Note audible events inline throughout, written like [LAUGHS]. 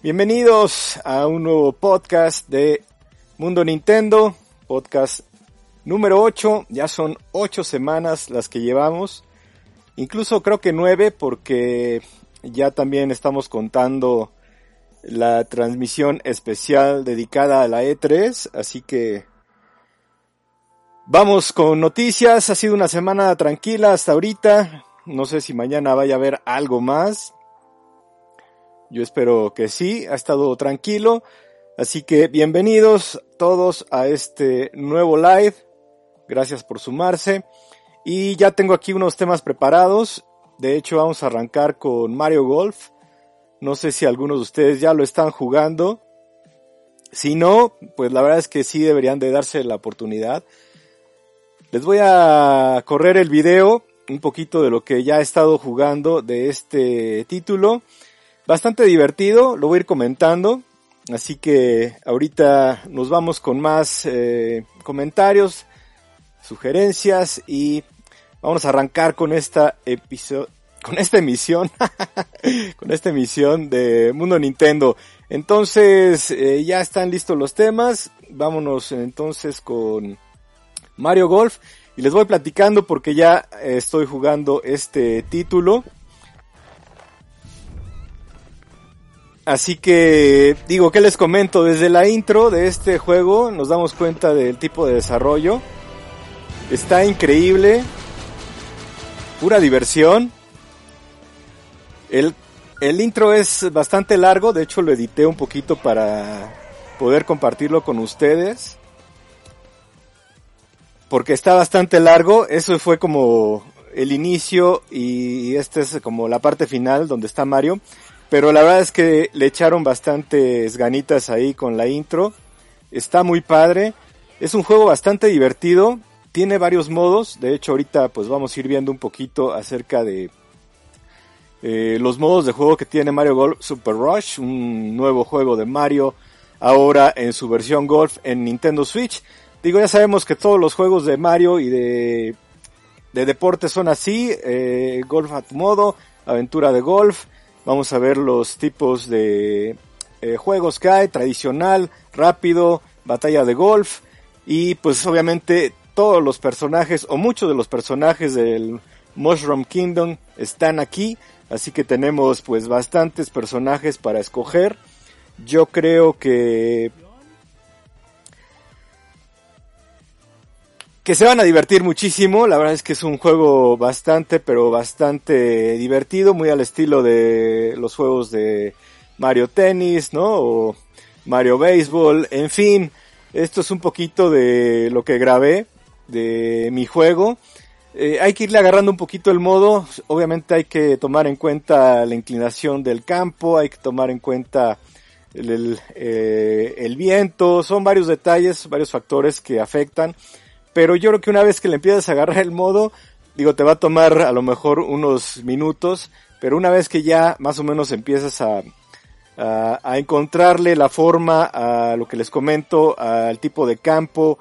Bienvenidos a un nuevo podcast de Mundo Nintendo, podcast número 8, ya son 8 semanas las que llevamos, incluso creo que 9 porque ya también estamos contando la transmisión especial dedicada a la E3, así que vamos con noticias, ha sido una semana tranquila hasta ahorita, no sé si mañana vaya a haber algo más, yo espero que sí, ha estado tranquilo. Así que bienvenidos todos a este nuevo live. Gracias por sumarse. Y ya tengo aquí unos temas preparados. De hecho, vamos a arrancar con Mario Golf. No sé si algunos de ustedes ya lo están jugando. Si no, pues la verdad es que sí deberían de darse la oportunidad. Les voy a correr el video, un poquito de lo que ya he estado jugando de este título bastante divertido, lo voy a ir comentando. Así que ahorita nos vamos con más eh, comentarios, sugerencias y vamos a arrancar con esta episodio, con esta emisión, [LAUGHS] con esta emisión de Mundo Nintendo. Entonces eh, ya están listos los temas, vámonos entonces con Mario Golf y les voy platicando porque ya estoy jugando este título. Así que digo, ¿qué les comento? Desde la intro de este juego nos damos cuenta del tipo de desarrollo. Está increíble. Pura diversión. El, el intro es bastante largo, de hecho lo edité un poquito para poder compartirlo con ustedes. Porque está bastante largo, eso fue como el inicio y este es como la parte final donde está Mario. Pero la verdad es que le echaron bastantes ganitas ahí con la intro. Está muy padre. Es un juego bastante divertido. Tiene varios modos. De hecho, ahorita pues vamos a ir viendo un poquito acerca de eh, los modos de juego que tiene Mario Golf Super Rush. Un nuevo juego de Mario. Ahora en su versión Golf en Nintendo Switch. Digo, ya sabemos que todos los juegos de Mario y de, de deporte son así. Eh, golf a tu modo. Aventura de golf Vamos a ver los tipos de eh, juegos que hay, tradicional, rápido, batalla de golf y pues obviamente todos los personajes o muchos de los personajes del Mushroom Kingdom están aquí, así que tenemos pues bastantes personajes para escoger. Yo creo que que se van a divertir muchísimo. La verdad es que es un juego bastante, pero bastante divertido, muy al estilo de los juegos de Mario Tennis, ¿no? O Mario Baseball, en fin. Esto es un poquito de lo que grabé de mi juego. Eh, hay que irle agarrando un poquito el modo. Obviamente hay que tomar en cuenta la inclinación del campo, hay que tomar en cuenta el, eh, el viento. Son varios detalles, varios factores que afectan pero yo creo que una vez que le empiezas a agarrar el modo, digo, te va a tomar a lo mejor unos minutos, pero una vez que ya más o menos empiezas a, a, encontrarle la forma a lo que les comento, al tipo de campo,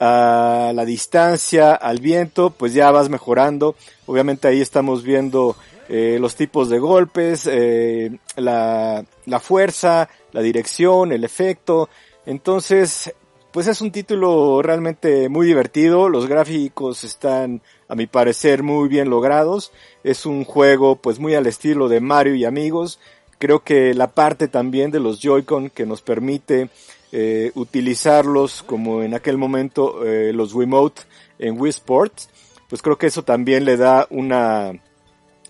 a la distancia, al viento, pues ya vas mejorando. Obviamente ahí estamos viendo eh, los tipos de golpes, eh, la, la fuerza, la dirección, el efecto. Entonces, pues es un título realmente muy divertido, los gráficos están a mi parecer muy bien logrados, es un juego pues muy al estilo de Mario y amigos, creo que la parte también de los Joy-Con que nos permite eh, utilizarlos como en aquel momento eh, los Wiimote en Wii Sports, pues creo que eso también le da una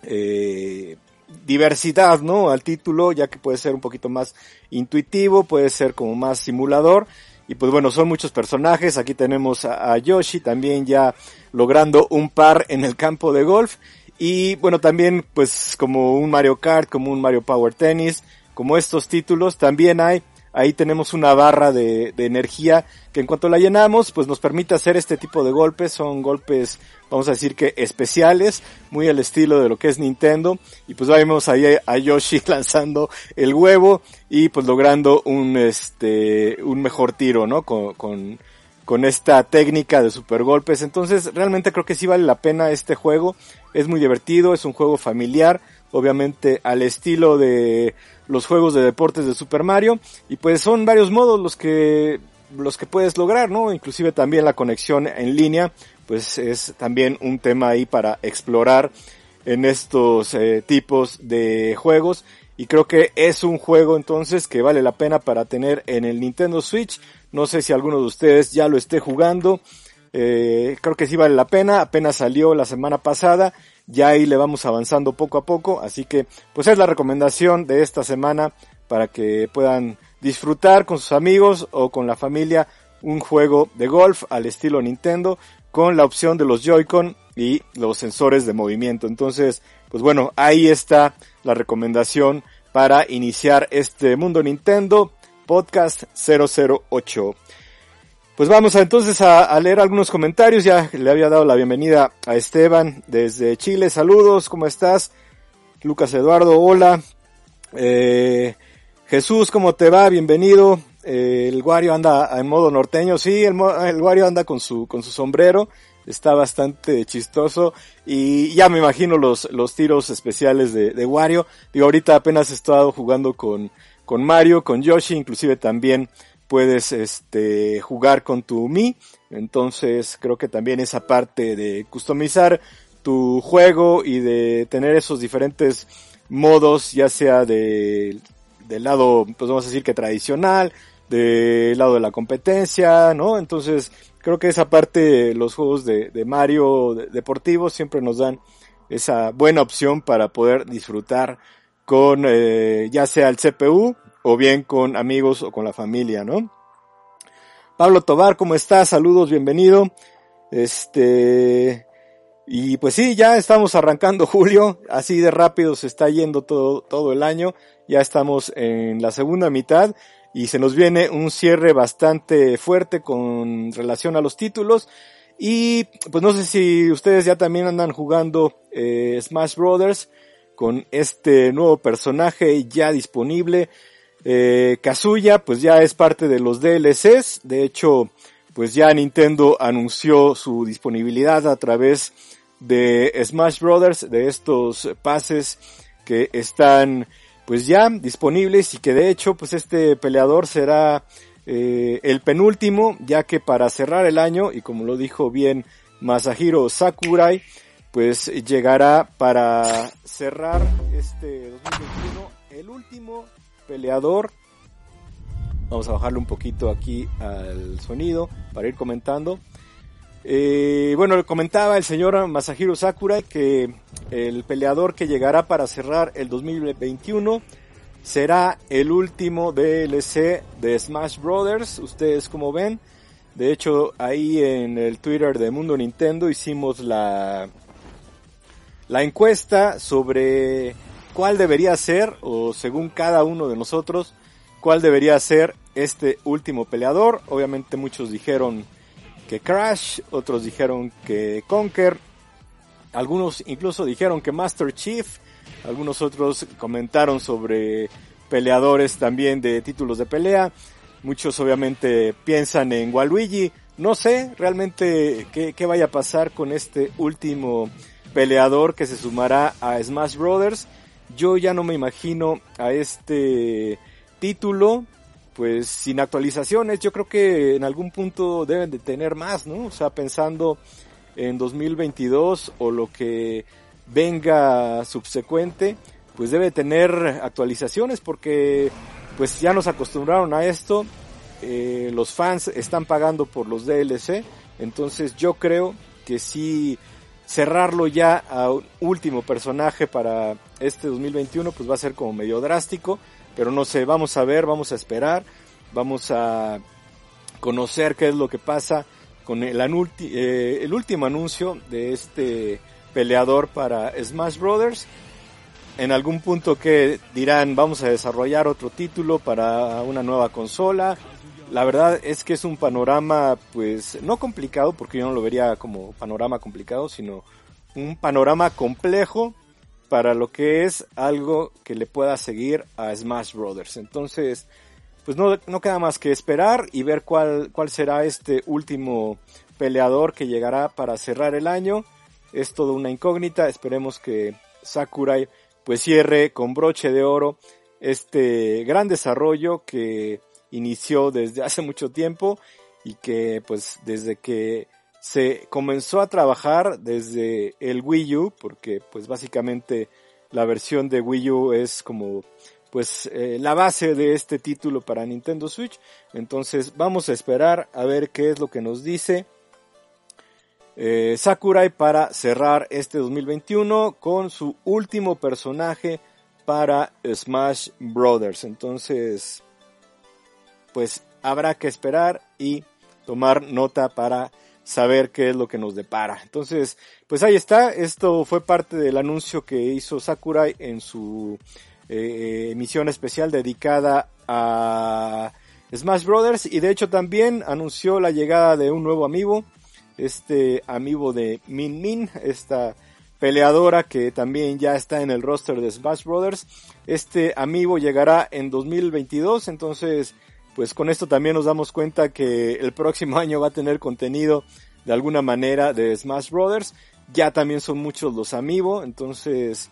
eh, diversidad, ¿no? Al título, ya que puede ser un poquito más intuitivo, puede ser como más simulador y pues bueno, son muchos personajes. Aquí tenemos a, Yoshi también ya logrando un par en el campo de golf. Y bueno, también pues como un Mario Kart, como un Mario Power Tennis, como estos títulos, también hay ahí tenemos una barra de, energía que en cuanto la llenamos, pues nos permite hacer este tipo de golpes. Son golpes, vamos a decir que especiales, muy al estilo de lo que es Nintendo. Y pues vemos ahí a Yoshi [LAUGHS] lanzando el huevo y pues logrando un, este, un mejor tiro, ¿no? Con, con, con esta técnica de super golpes. Entonces realmente creo que sí vale la pena este juego. Es muy divertido, es un juego familiar obviamente al estilo de los juegos de deportes de Super Mario y pues son varios modos los que los que puedes lograr, ¿no? Inclusive también la conexión en línea, pues es también un tema ahí para explorar en estos eh, tipos de juegos y creo que es un juego entonces que vale la pena para tener en el Nintendo Switch. No sé si alguno de ustedes ya lo esté jugando. Eh, creo que sí vale la pena. Apenas salió la semana pasada. Ya ahí le vamos avanzando poco a poco. Así que pues es la recomendación de esta semana para que puedan disfrutar con sus amigos o con la familia un juego de golf al estilo Nintendo con la opción de los Joy-Con y los sensores de movimiento. Entonces, pues bueno, ahí está la recomendación para iniciar este Mundo Nintendo Podcast 008. Pues vamos a, entonces a, leer algunos comentarios. Ya le había dado la bienvenida a Esteban desde Chile. Saludos, ¿cómo estás? Lucas Eduardo, hola. Eh, Jesús, ¿cómo te va? Bienvenido. Eh, el Wario anda en modo norteño. Sí, el, el Wario anda con su, con su sombrero está bastante chistoso y ya me imagino los, los tiros especiales de, de Wario. Digo, ahorita apenas he estado jugando con, con Mario, con Yoshi, inclusive también puedes este, jugar con tu Mi. Entonces creo que también esa parte de customizar tu juego y de tener esos diferentes modos, ya sea de, del lado, pues vamos a decir que tradicional, del lado de la competencia, ¿no? Entonces creo que esa parte, los juegos de, Mario deportivos siempre nos dan esa buena opción para poder disfrutar con eh, ya sea el CPU o bien con amigos o con la familia, ¿no? Pablo Tobar, ¿cómo estás? Saludos, bienvenido. Este, y pues sí, ya estamos arrancando [LAUGHS] julio, así de rápido se está yendo todo, todo el año, ya estamos en la segunda mitad y se nos viene un cierre bastante fuerte con relación a los títulos. Y pues no sé si ustedes ya también andan jugando eh, Smash Brothers con este nuevo personaje ya disponible. Eh, Kazuya pues ya es parte de los DLCs. De hecho pues ya Nintendo anunció su disponibilidad a través de Smash Brothers, de estos pases que están pues ya disponibles y que de hecho pues este peleador será eh, el penúltimo ya que para cerrar el año y como lo dijo bien Masahiro Sakurai pues llegará para cerrar este 2021 el último peleador vamos a bajarle un poquito aquí al sonido para ir comentando eh, bueno, comentaba el señor Masahiro Sakurai que el peleador que llegará para cerrar el 2021 será el último DLC de Smash Brothers. Ustedes como ven, de hecho ahí en el Twitter de Mundo Nintendo hicimos la la encuesta sobre cuál debería ser o según cada uno de nosotros cuál debería ser este último peleador. Obviamente muchos dijeron que Crash, otros dijeron que Conker, algunos incluso dijeron que Master Chief, algunos otros comentaron sobre peleadores también de títulos de pelea, muchos obviamente piensan en Waluigi, no sé realmente qué, qué vaya a pasar con este último peleador que se sumará a Smash Brothers, yo ya no me imagino a este título pues sin actualizaciones, yo creo que en algún punto deben de tener más, ¿no? O sea, pensando en 2022 o lo que venga subsecuente, pues debe tener actualizaciones porque pues ya nos acostumbraron a esto, eh, los fans están pagando por los DLC, entonces yo creo que sí cerrarlo ya a último personaje para este 2021 pues va a ser como medio drástico, pero no sé, vamos a ver, vamos a esperar, vamos a conocer qué es lo que pasa con el, eh, el último anuncio de este peleador para Smash Brothers. En algún punto que dirán vamos a desarrollar otro título para una nueva consola. La verdad es que es un panorama pues no complicado porque yo no lo vería como panorama complicado, sino un panorama complejo para lo que es algo que le pueda seguir a Smash Brothers. Entonces, pues no, no queda más que esperar y ver cuál, cuál será este último peleador que llegará para cerrar el año. Es todo una incógnita, esperemos que Sakurai pues cierre con broche de oro este gran desarrollo que inició desde [LAUGHS] hace mucho tiempo y que pues desde que se comenzó a trabajar desde el Wii U, porque pues básicamente la versión de Wii U es como pues eh, la base de este título para Nintendo Switch. Entonces vamos a esperar a ver qué es lo que nos dice eh, Sakurai para cerrar este 2021 con su último personaje para Smash Brothers. Entonces, pues habrá que esperar y tomar nota para saber qué es lo que nos depara. Entonces, pues ahí está. Esto fue parte del anuncio que hizo Sakurai en su eh, emisión especial dedicada a Smash Brothers y de hecho también anunció la llegada de un nuevo amigo, este amigo de Min Min, esta peleadora que también ya está en el roster de Smash Brothers. Este amigo llegará en 2022, entonces pues con esto también nos damos cuenta que el próximo [LAUGHS] año va a tener contenido de alguna manera de Smash Brothers. Ya también son muchos los amigos, entonces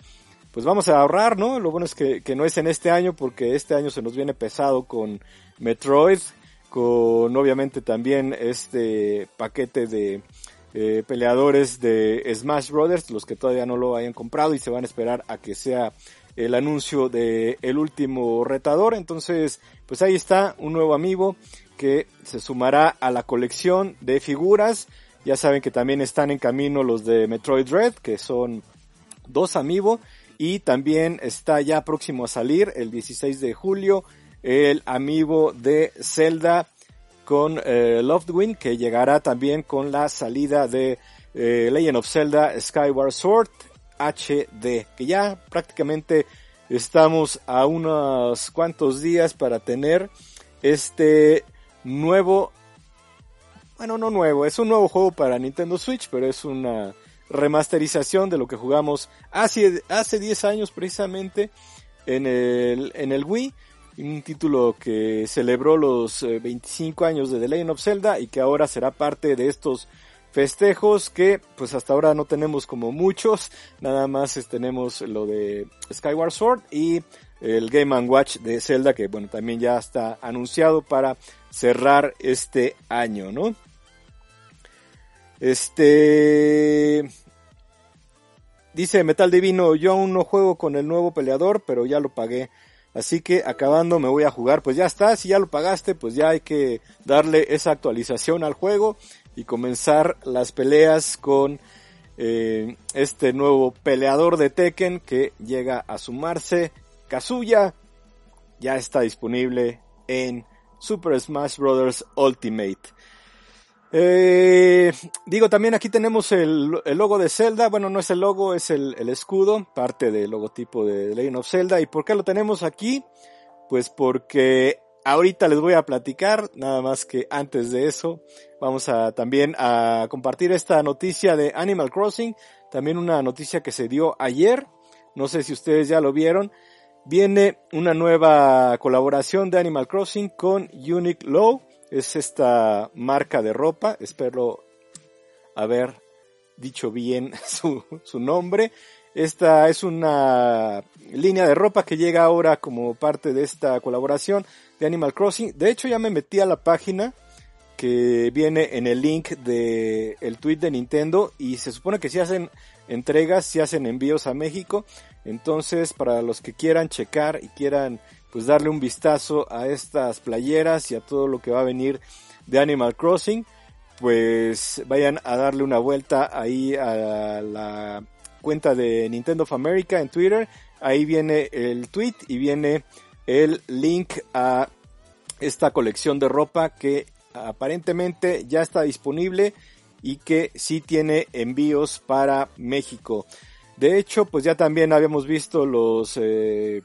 pues vamos a ahorrar, ¿no? Lo bueno es que, no es en este año porque este año se nos viene pesado con Metroid, con obviamente también este paquete de eh, peleadores de Smash Brothers, los que todavía no lo hayan comprado y se van a esperar a que sea el anuncio de el último retador. Entonces, pues ahí está un nuevo amigo que se sumará a la colección de figuras. Ya saben que también están en camino los de Metroid Red, que son dos amigos y también está ya próximo a salir el 16 de julio el amigo de Zelda con eh, Wind que llegará también con la salida de eh, Legend of Zelda Skyward Sword HD, que ya prácticamente estamos a unos cuantos días para tener este nuevo, bueno, no nuevo, es un nuevo juego para Nintendo Switch, pero es una remasterización de lo que jugamos hace, hace 10 años precisamente en el, en el Wii. Un título que celebró los 25 eh, años de The Legend of Zelda y que ahora será parte de estos festejos que pues hasta ahora no tenemos como muchos, nada más tenemos lo de Skyward Sword y el Game Watch de Zelda que bueno también ya está anunciado para cerrar este año, ¿no? Este Dice Metal Divino, yo aún no juego con el nuevo peleador, pero ya lo pagué. Así que acabando me voy a jugar. Pues ya está, si ya lo pagaste, pues ya hay que darle esa actualización al juego y comenzar las peleas con eh, este nuevo peleador de Tekken que llega a sumarse. Kazuya ya está disponible en Super Smash Bros. Ultimate. Eh, digo, también aquí tenemos el, logo de Zelda. Bueno, no es el logo, es el, escudo, parte del logotipo de Legend of Zelda. ¿Y por qué lo tenemos aquí? Pues porque ahorita les voy a platicar, nada más que antes de eso, vamos a también a compartir esta noticia de Animal Crossing. También una noticia que se dio ayer. No sé si ustedes ya lo vieron. Viene una nueva colaboración de Animal Crossing con Unique Low es esta marca de ropa, espero haber dicho bien [LAUGHS] su, su nombre. Esta es una línea de ropa que llega ahora como parte de esta colaboración de Animal Crossing. De hecho ya me metí a la página que viene en el link de el tweet de Nintendo y se supone que si hacen entregas, si hacen envíos a México. Entonces, para los que quieran checar y quieran pues darle un vistazo a estas playeras y a todo lo que va a venir de Animal Crossing, pues vayan a darle una vuelta ahí a la cuenta de Nintendo of America en Twitter. Ahí viene el tweet y viene el link a esta colección de ropa que aparentemente ya está disponible y que sí tiene envíos para México. De hecho, pues ya también habíamos visto los eh,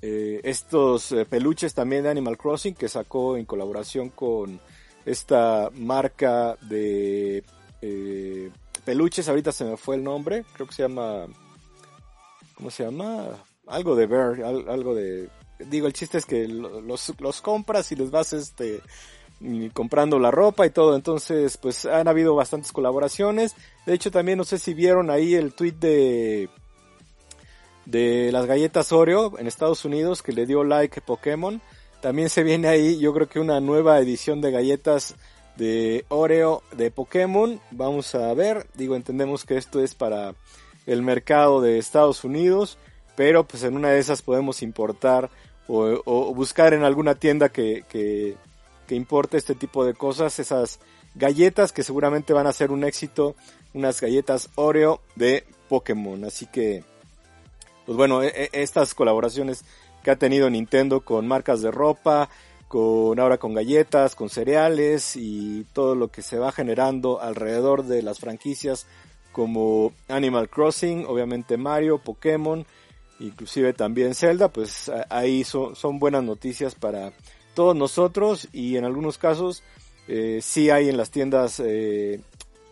eh, estos eh, peluches también de Animal Crossing que sacó en colaboración con esta marca de peluches, ahorita se me fue el nombre, creo que se llama, ¿cómo se llama? Algo de Bear, algo de, digo, el chiste es que los, los compras y les vas este, comprando la ropa y todo, entonces pues han habido bastantes colaboraciones, de hecho también no sé si vieron ahí el tweet de de las galletas Oreo en Estados Unidos que le dio like Pokémon. También se viene ahí, yo creo que una nueva edición de galletas de Oreo de Pokémon. Vamos a ver, digo, entendemos que esto es para el mercado de Estados Unidos, pero pues en una de esas podemos importar o, buscar en alguna tienda que, que, que importe este tipo de cosas, esas galletas que seguramente van a ser un éxito, unas galletas Oreo de Pokémon. Así que, pues bueno, e, e, estas colaboraciones que ha tenido Nintendo con marcas de ropa, con ahora con galletas, con cereales y todo lo que se va generando alrededor de las franquicias como Animal Crossing, obviamente Mario, Pokémon, inclusive también Zelda, pues ahí son, buenas noticias para todos nosotros y en algunos casos eh, sí hay en las tiendas eh,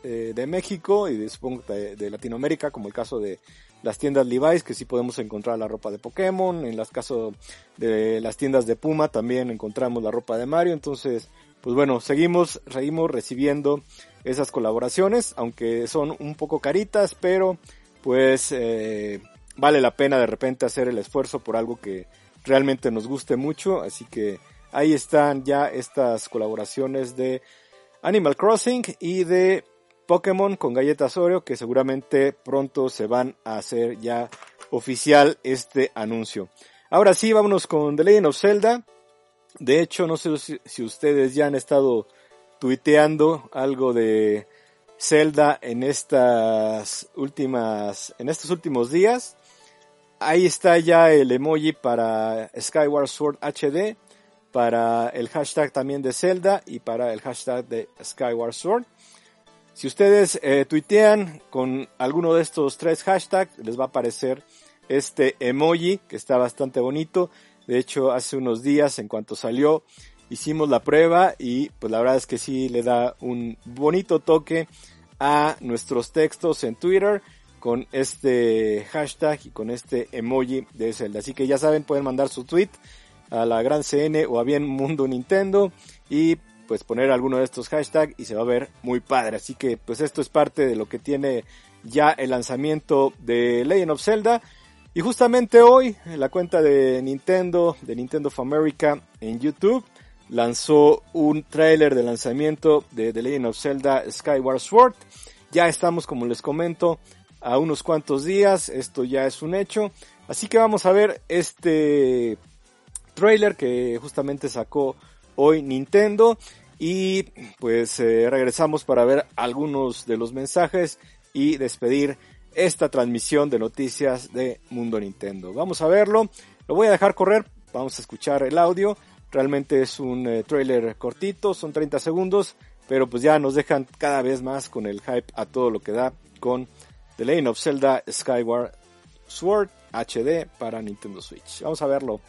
eh, de México y de, supongo de, Latinoamérica, como el caso de las tiendas Levi's, que sí podemos encontrar la ropa de Pokémon, en el caso de las tiendas de Puma también encontramos la ropa de Mario, entonces, pues bueno, seguimos, seguimos recibiendo esas colaboraciones, aunque son un poco caritas, pero pues eh, vale la pena de repente hacer el esfuerzo por algo que realmente nos guste mucho, así que ahí están ya estas colaboraciones de Animal Crossing y de Pokémon con galletas Oreo que seguramente pronto se van a hacer ya oficial este anuncio. Ahora sí, vámonos con The Legend of Zelda. De hecho, no sé si, ustedes ya han estado tuiteando algo de Zelda en estas últimas, en estos últimos días. Ahí está ya el emoji para Skyward Sword HD, para el hashtag también de Zelda y para el hashtag de Skyward Sword. Si ustedes eh, tuitean con alguno de estos tres hashtags, les va a aparecer este emoji que está bastante bonito. De hecho, hace unos días, en cuanto salió, hicimos la prueba y pues la verdad es que sí le da un bonito toque a nuestros textos en Twitter con este hashtag y con este emoji de Zelda. Así que ya saben, pueden mandar su tweet a la gran CN o a bien Mundo Nintendo y pues poner alguno de estos hashtags y se va a ver muy padre. Así que pues esto es parte de lo que tiene ya el lanzamiento de Legend of Zelda. Y justamente hoy la cuenta de Nintendo, de Nintendo of America en YouTube, lanzó un trailer de lanzamiento de The Legend of Zelda Skyward Sword. Ya estamos, como les comento, a unos cuantos días, esto ya es un hecho. Así que vamos a ver este trailer que justamente sacó hoy Nintendo. Y pues eh, regresamos para ver algunos de los mensajes y despedir esta transmisión de noticias de Mundo Nintendo. Vamos a verlo. Lo voy a dejar correr. Vamos a escuchar el audio. Realmente es un eh, trailer cortito, son 30 segundos, pero pues ya nos dejan cada vez más con el hype a todo lo que da con The Lane of Zelda Skyward Sword HD para Nintendo Switch. Vamos a verlo.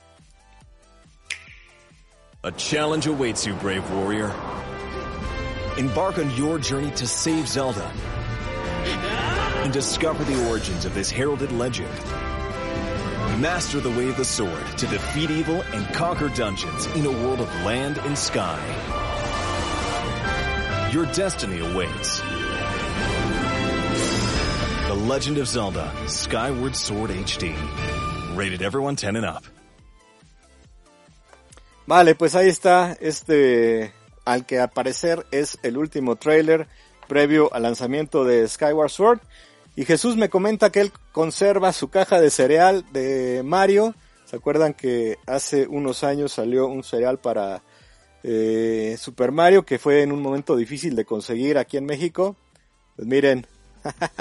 A challenge awaits you, brave warrior. Embark on your journey to save Zelda and discover the origins of this heralded legend. Master the way of the sword to defeat evil and conquer dungeons in a world of land and sky. Your destiny awaits. The Legend of Zelda Skyward Sword HD. Rated everyone 10 and up. Vale, pues ahí está este, al que al parecer es el último trailer previo al lanzamiento de Skyward Sword. Y Jesús me comenta que él conserva su caja de cereal de Mario. ¿Se acuerdan que hace unos años salió un cereal para eh, Super Mario que fue en un momento difícil de conseguir aquí en México? Pues miren,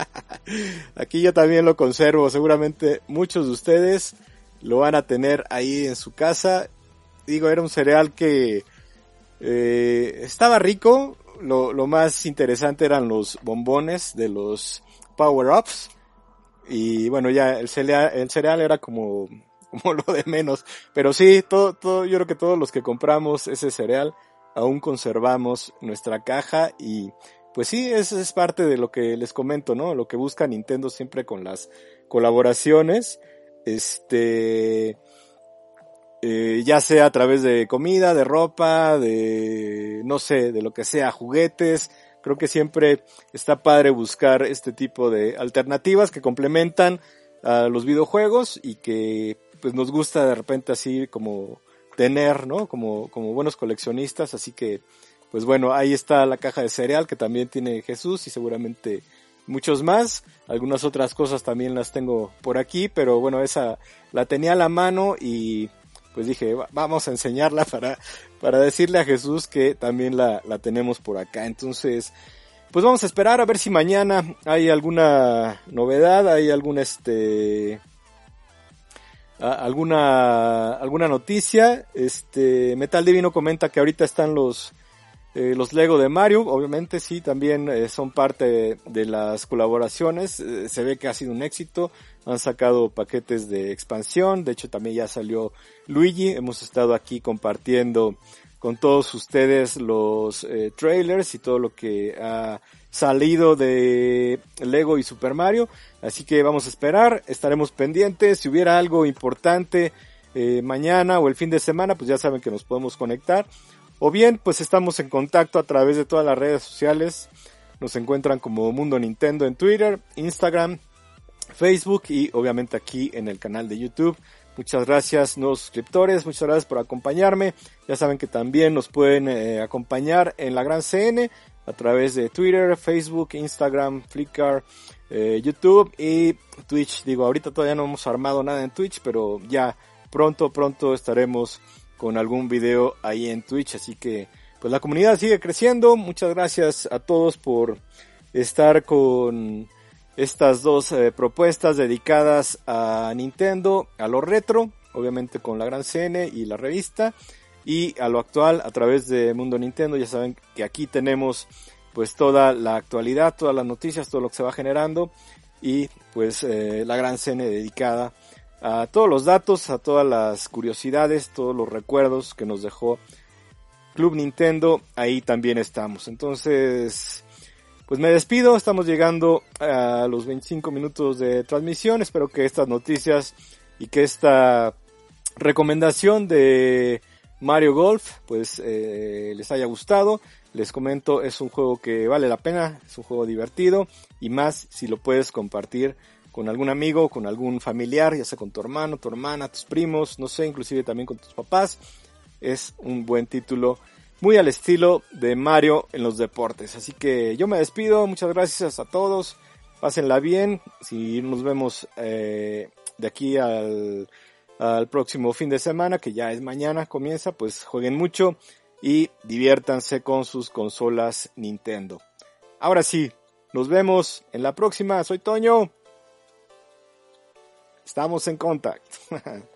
[LAUGHS] aquí yo también lo conservo. Seguramente muchos de ustedes lo van a tener ahí en su casa digo, era un cereal que eh, estaba rico. Lo, lo, más interesante eran los bombones de los power-ups. Y bueno, ya el cereal, el cereal era como, [LAUGHS] como lo de menos. Pero sí, todo, todo, yo creo que todos los que compramos ese cereal aún conservamos nuestra caja y pues sí, eso es parte de lo que les comento, ¿no? Lo que busca Nintendo siempre con las colaboraciones. Este, eh, ya sea a través de comida, de ropa, de, no sé, de lo que sea, juguetes. Creo que siempre está padre buscar este tipo de alternativas que complementan a los videojuegos y que pues nos gusta de repente así como tener, ¿no? Como, como buenos coleccionistas, así que pues bueno, ahí está la caja de cereal que también tiene Jesús y seguramente muchos más. Algunas otras cosas también las tengo por aquí, pero bueno, esa la tenía a la mano y pues dije, vamos a enseñarla para, para decirle a Jesús que también la, la tenemos por acá. Entonces, pues vamos a esperar a ver si mañana hay alguna novedad, hay algún este alguna alguna noticia. Este Metal Divino comenta que ahorita están los eh, los Lego de Mario, obviamente sí, también eh, son parte de, las colaboraciones. Eh, se ve que ha sido un éxito. Han sacado paquetes de expansión. De hecho, también ya salió Luigi. Hemos estado aquí compartiendo con todos ustedes los trailers y todo lo que ha salido de Lego y Super Mario. Así que vamos a esperar. Estaremos pendientes. Si hubiera algo importante mañana o el fin de semana, pues ya saben que nos podemos conectar o bien, pues estamos en contacto a través de todas las redes sociales. Nos encuentran como Mundo Nintendo en Twitter, Instagram, Facebook y obviamente aquí en el canal de YouTube. Muchas gracias nuevos suscriptores, muchas gracias por acompañarme. Ya saben que también nos pueden eh, acompañar en la Gran CN a través de Twitter, Facebook, Instagram, Flickr, eh, YouTube y Twitch. Digo, ahorita todavía no hemos armado nada en Twitch, pero ya pronto, pronto estaremos con algún video ahí en Twitch. Así que pues la comunidad sigue creciendo. Muchas gracias a todos por estar con estas dos eh, propuestas dedicadas a Nintendo, a lo retro, obviamente con la gran CN y la revista, y a lo actual a través de Mundo Nintendo. Ya saben que aquí tenemos pues toda la actualidad, todas las noticias, todo lo que se va generando y pues eh, la gran CN dedicada a todos los datos, a todas las curiosidades, todos los recuerdos que nos dejó Club Nintendo, ahí también estamos. Entonces, pues me despido, estamos llegando a los 25 minutos de transmisión, espero que estas noticias y que esta recomendación de Mario Golf pues eh, les haya gustado. Les comento, es un juego que vale la pena, es un juego divertido y más si lo puedes compartir con algún amigo, con algún familiar, ya sea con tu hermano, tu hermana, tus primos, no sé, inclusive también con tus papás. Es un buen título, muy al estilo de Mario en los deportes. Así que yo me despido, muchas gracias a todos, pásenla bien, si nos vemos eh, de aquí al, al próximo fin de semana, que ya es mañana, comienza, pues jueguen mucho y diviértanse con sus consolas Nintendo. Ahora sí, nos vemos en la próxima, soy Toño. Estamos en contacto. [LAUGHS]